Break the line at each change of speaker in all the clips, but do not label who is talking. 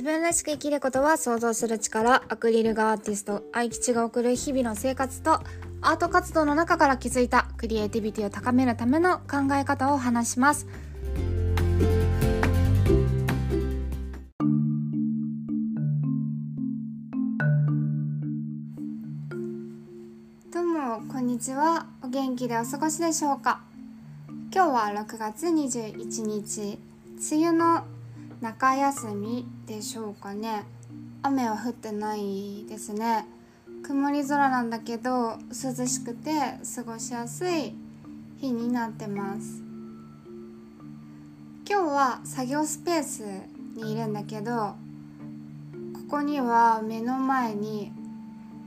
自分らしく生きることは想像する力アクリル画アーティスト愛吉が送る日々の生活とアート活動の中から気づいたクリエイティビティを高めるための考え方を話します。どうもこんにちは。お元気でお過ごしでしょうか。今日は6月21日。梅雨の中休みでしょうかね。雨は降ってないですね。曇り空なんだけど涼しくて過ごしやすい日になってます。今日は作業スペースにいるんだけどここには目の前に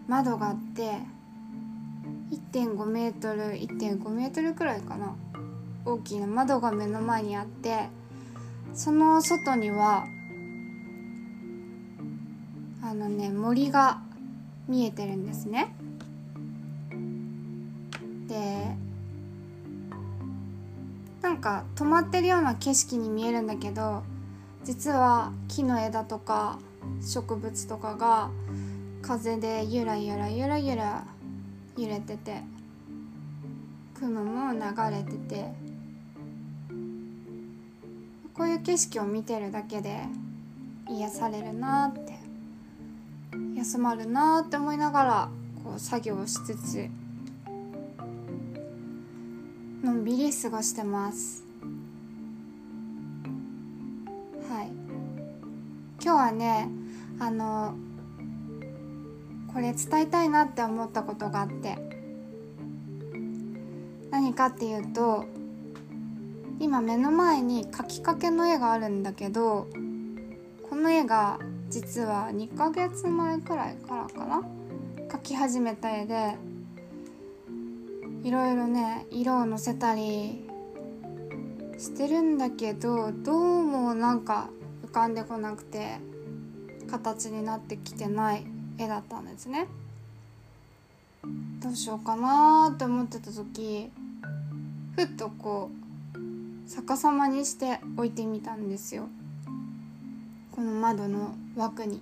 窓があって1.5メートル1.5メートルくらいかな。大きな窓が目の前にあってその外にはあのね森が見えてるんですね。でなんか止まってるような景色に見えるんだけど実は木の枝とか植物とかが風でゆらゆらゆらゆら揺れてて雲も流れててこういう景色を見てるだけで癒されるなって休まるなって思いながらこう作業をしつつのんびり過ごしてます。はい。今日はねあのこれ伝えたいなって思ったことがあって何かっていうと今目の前に描きかけの絵があるんだけどこの絵が実は2ヶ月前くらいからかな？描き始めた絵でいろいろね色をのせたりしてるんだけどどうもなんか浮かんでこなくて形になってきてない絵だったんですね。どうしようかなって思ってた時ふっとこう逆さまにして置いてみたんですよ。この窓の枠に。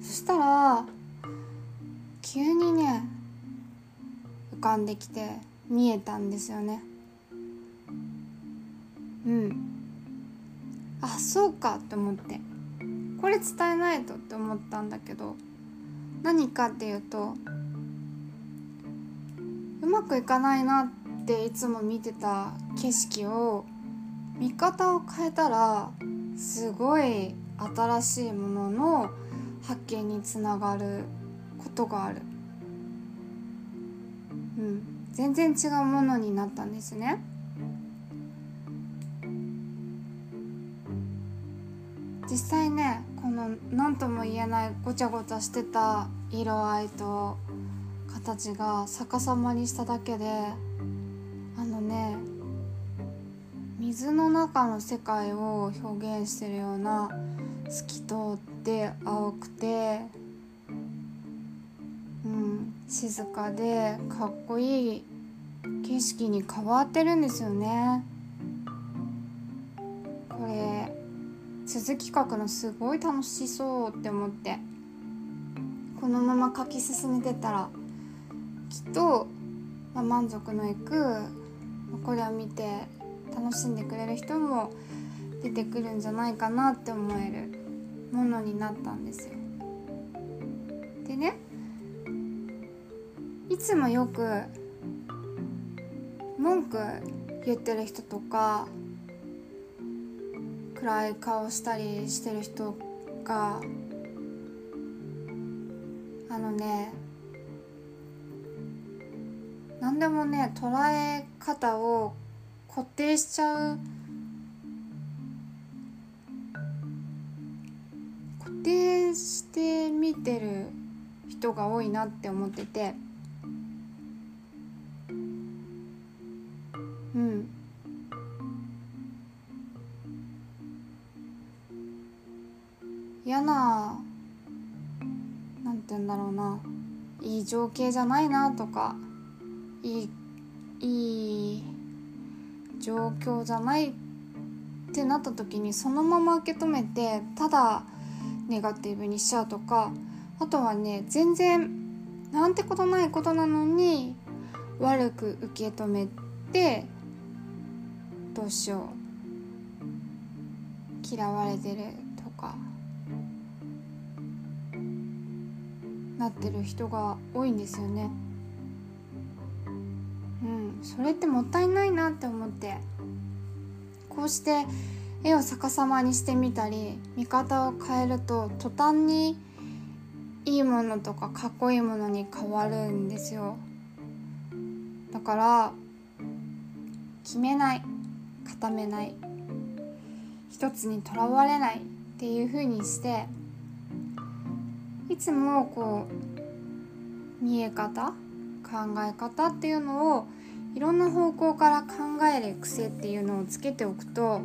そしたら急にね浮かんできて見えたんですよね。うん。あそうかって思って。これ伝えないとって思ったんだけど何かっていうとうまくいかないなっていつも見てた景色を見方を変えたらすごい新しいものの発見につながることがある。うん、全然違うものになったんですね。実際ねこの何とも言えないごちゃごちゃしてた色合いと形が逆さまにしただけでのね水の中の世界を表現してるような透き通って青くてうん静かでかっこいい景色に変わってるんですよね。これ続き書くのすごい楽しそうって思って。このまま書き進めてたらきっと、まあ、満足のいくこれを見て楽しんでくれる人も出てくるんじゃないかなって思えるものになったんですよ。でねいつもよく文句言ってる人とか暗い顔したりしてる人があのね何でもね捉え方を固定しちゃう固定して見てる人が多いなって思ってて。うん。嫌ななんて言うんだろうな。いい情景じゃないなとか。いいいい状況じゃないってなった時にそのまま受け止めてただネガティブにしちゃうとかあとはね全然なんてことないことなのに悪く受け止めてどうしよう嫌われてるとかなってる人が多いんですよね。うん、それってもったいないなって思って。こうして絵を逆さまにしてみたり見方を変えると途端にいいものとかかっこいいものに変わるんですよ。だから決めない。固めない。一つにとらわれないっていう風にしていつもこう見え方考え方っていうのをいろんな方向から考える癖っていうのをつけておくと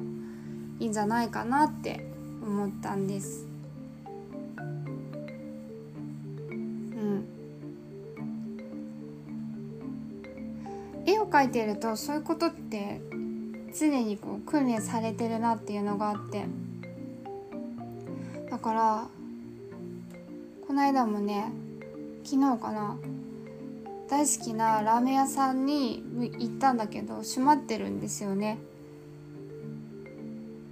いいんじゃないかなって思ったんです。うん絵を描いてるとそういうことって常にこう訓練されてるなっていうのがあってだからこの間もね昨日かな大好きなラーメン屋さんに行ったんだけど閉まってるんですよね。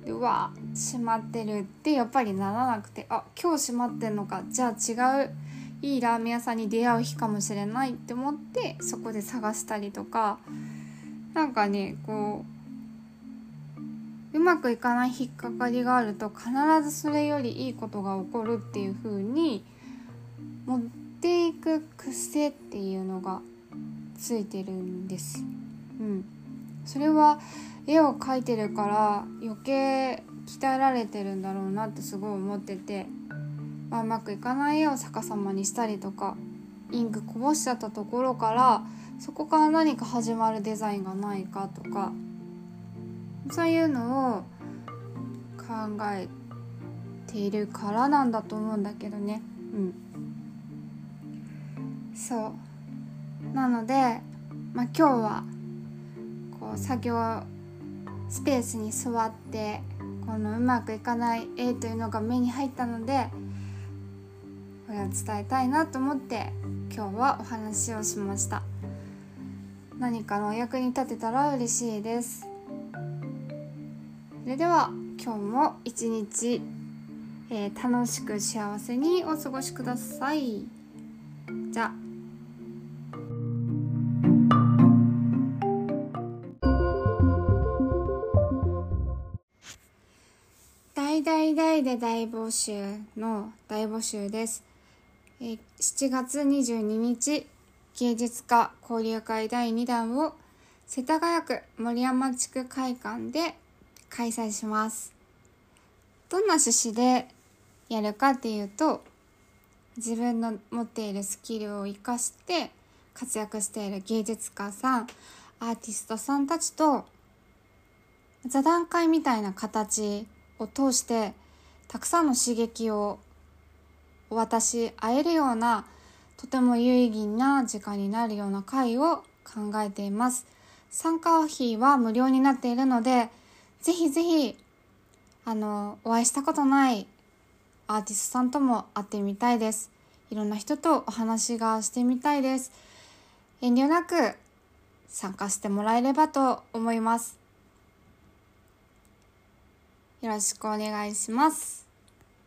うわ閉まってるってやっぱりならなくてあ今日閉まってんのか。じゃあ違ういいラーメン屋さんに出会う日かもしれないって思ってそこで探したりとか。なんかねこううまくいかない引っかかりがあると必ずそれよりいいことが起こるっていう風に持っていく癖っていうのがついてるんです。うん、それは絵を描いてるから余計鍛えられてるんだろうなってすごい思ってて、まあ、うまくいかない絵を逆さまにしたりとかインクこぼしちゃったところからそこから何か始まるデザインがないかとかそういうのを考えているからなんだと思うんだけどね。うん。そう。なので、まあ、今日はこう作業スペースに座ってこのうまくいかない絵というのが目に入ったのでこれを伝えたいなと思って今日はお話をしました。何かのお役に立てたら嬉しいです。それでは今日も一日、えー、楽しく幸せにお過ごしください。じゃあ。大大で大募集の大募集です。え7月22日、芸術家交流会第2弾を世田谷区森山地区会館で開催します。どんな趣旨でやるかっていうと、自分の持っているスキルを活かして活躍している芸術家さん、アーティストさんたちと座談会みたいな形を通してたくさんの刺激をお渡し合えるようなとても有意義な時間になるような会を考えています。参加費は無料になっているので、ぜひぜひ、あの、お会いしたことないアーティストさんとも会ってみたいです。いろんな人とお話がしてみたいです。遠慮なく参加してもらえればと思います。よろしくお願いします。